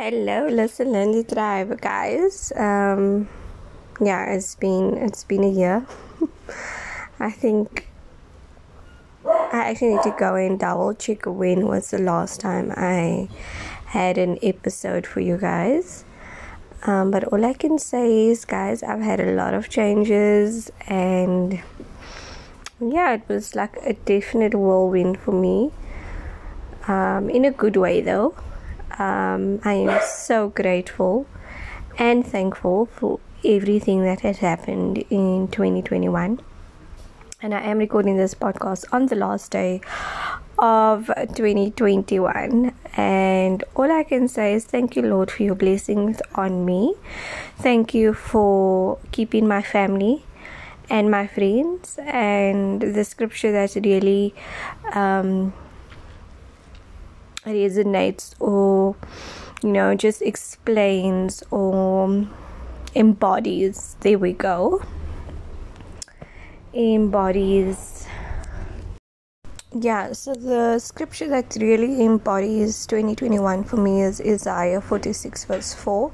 Hello, listen, Linda tribe, guys. Um, yeah, it's been it's been a year. I think I actually need to go and double check when was the last time I had an episode for you guys. Um, but all I can say is, guys, I've had a lot of changes, and yeah, it was like a definite whirlwind for me. Um, in a good way, though. Um, I am so grateful and thankful for everything that has happened in 2021. And I am recording this podcast on the last day of 2021. And all I can say is thank you, Lord, for your blessings on me. Thank you for keeping my family and my friends. And the scripture that really um, resonates or, you know, just explains or embodies. There we go. Embodies. Yeah, so the scripture that really embodies 2021 for me is Isaiah 46, verse 4,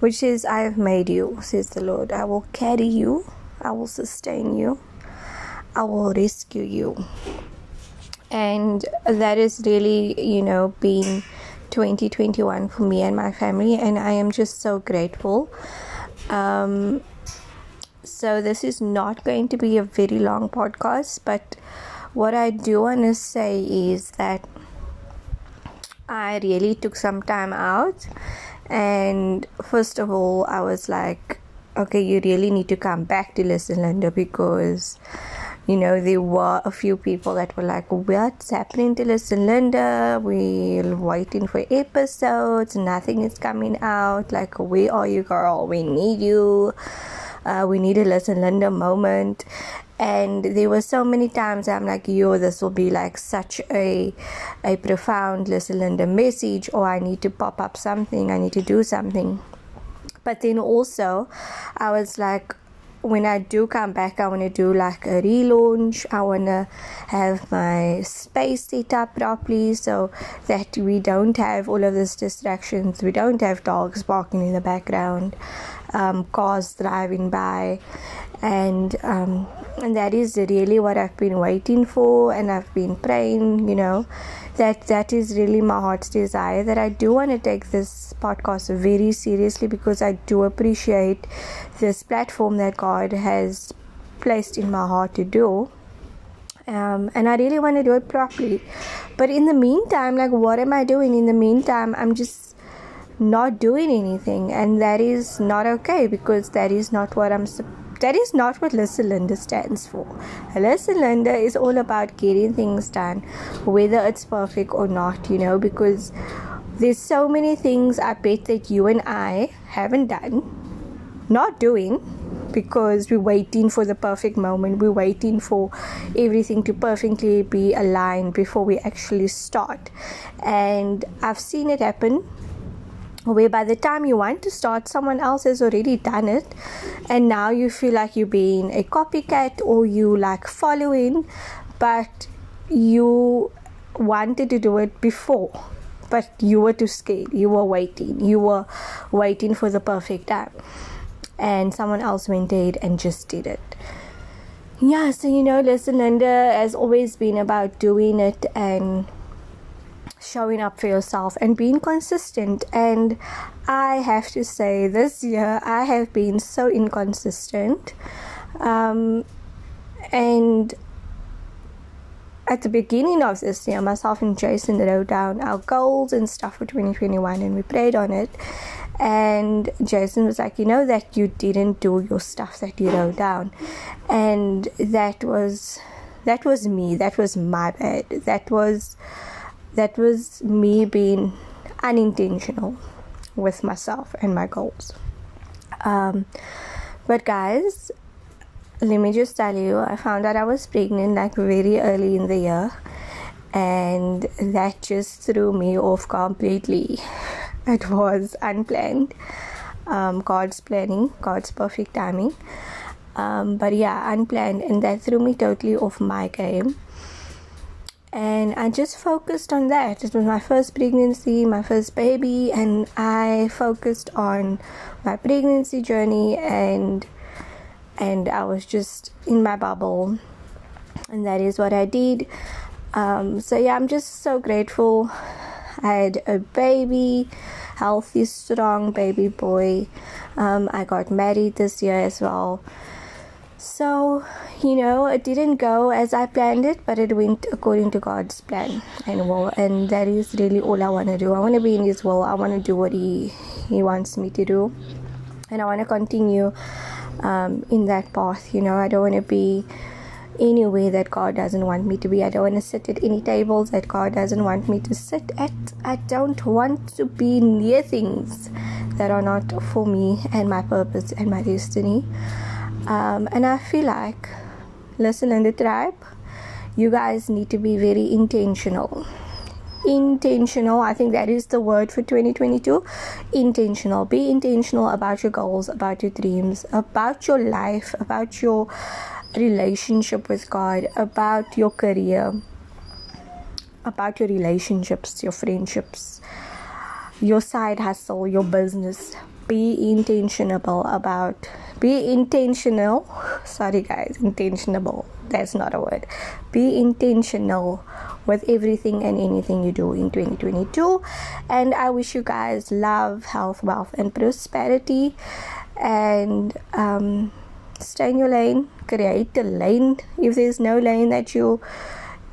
which is, I have made you, says the Lord. I will carry you, I will sustain you, I will rescue you. And that is really, you know, been 2021 for me and my family, and I am just so grateful. Um, so, this is not going to be a very long podcast, but what I do want to say is that I really took some time out, and first of all, I was like, okay, you really need to come back to Listen Linda because you know, there were a few people that were like, What's happening to Listen Linda? We're waiting for episodes, nothing is coming out. Like, where are you, girl? We need you. Uh, we need a Listen Linda moment. And there were so many times I'm like, yo, this will be like such a a profound Listen Linda message, or I need to pop up something, I need to do something. But then also, I was like, when I do come back, I want to do like a relaunch. I want to have my space set up properly so that we don't have all of these distractions. We don't have dogs barking in the background, um, cars driving by, and um, and that is really what I've been waiting for, and I've been praying. You know, that that is really my heart's desire. That I do want to take this podcast very seriously because I do appreciate this platform that God has placed in my heart to do. Um, and I really want to do it properly. But in the meantime, like, what am I doing? In the meantime, I'm just not doing anything, and that is not okay because that is not what I'm. That is not what Listen Linda stands for. Listen Linda is all about getting things done, whether it's perfect or not, you know, because there's so many things I bet that you and I haven't done, not doing, because we're waiting for the perfect moment. We're waiting for everything to perfectly be aligned before we actually start. And I've seen it happen where by the time you want to start, someone else has already done it, and now you feel like you're being a copycat or you like following, but you wanted to do it before, but you were too scared, you were waiting, you were waiting for the perfect time, and someone else went ahead and just did it. Yeah, so you know, Listen Linda has always been about doing it and showing up for yourself and being consistent. And I have to say, this year I have been so inconsistent. Um, and at the beginning of this year, myself and Jason wrote down our goals and stuff for 2021 and we prayed on it. And Jason was like, You know, that you didn't do your stuff that you wrote down. And that was. That was me. That was my bad. That was that was me being unintentional with myself and my goals. Um, but guys, let me just tell you, I found out I was pregnant like very early in the year, and that just threw me off completely. It was unplanned, um, God's planning, God's perfect timing. Um, but yeah, unplanned, and that threw me totally off my game and I just focused on that. It was my first pregnancy, my first baby, and I focused on my pregnancy journey and and I was just in my bubble, and that is what I did. Um, so yeah, I'm just so grateful. I had a baby, healthy, strong baby boy. Um, I got married this year as well. So, you know, it didn't go as I planned it, but it went according to God's plan and will. And that is really all I want to do. I want to be in His will. I want to do what He He wants me to do, and I want to continue um, in that path. You know, I don't want to be any way that God doesn't want me to be. I don't want to sit at any tables that God doesn't want me to sit at. I don't want to be near things that are not for me and my purpose and my destiny. Um, and I feel like, listen Linda tribe, you guys need to be very intentional. Intentional, I think that is the word for 2022. Intentional. Be intentional about your goals, about your dreams, about your life, about your relationship with God, about your career, about your relationships, your friendships, your side hustle, your business. Be intentional about be intentional sorry guys intentional that's not a word. Be intentional with everything and anything you do in 2022 and i wish you guys love health wealth and prosperity. And um, stay in your lane create a lane. If there's no lane that you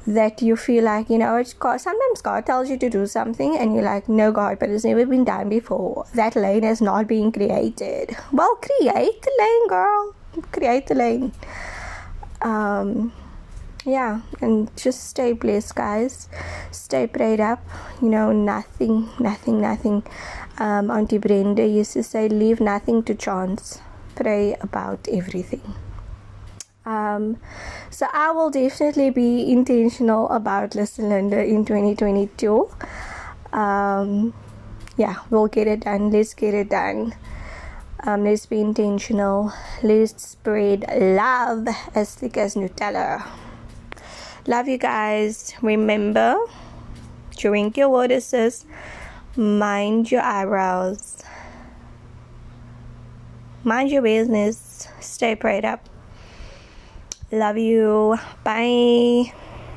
that you feel like you know it's God, sometimes god tells you to do something and you're like no god but it's never been done before. That lane has not been created. Well create the lane girl. Create the lane. Um yeah and just stay blessed guys. Stay prayed up you know nothing nothing nothing. Um auntie brenda used to say leave nothing to chance. Pray about everything um, so I will definitely be intentional about Listen Linda in 2022. Um, yeah, we'll get it done. Let's get it done. Um, let's be intentional. Let's spread love as thick as Nutella. Love you guys. Remember, drink your water, sis. Mind your eyebrows. Mind your business. Stay prayed up. Love you. Bye.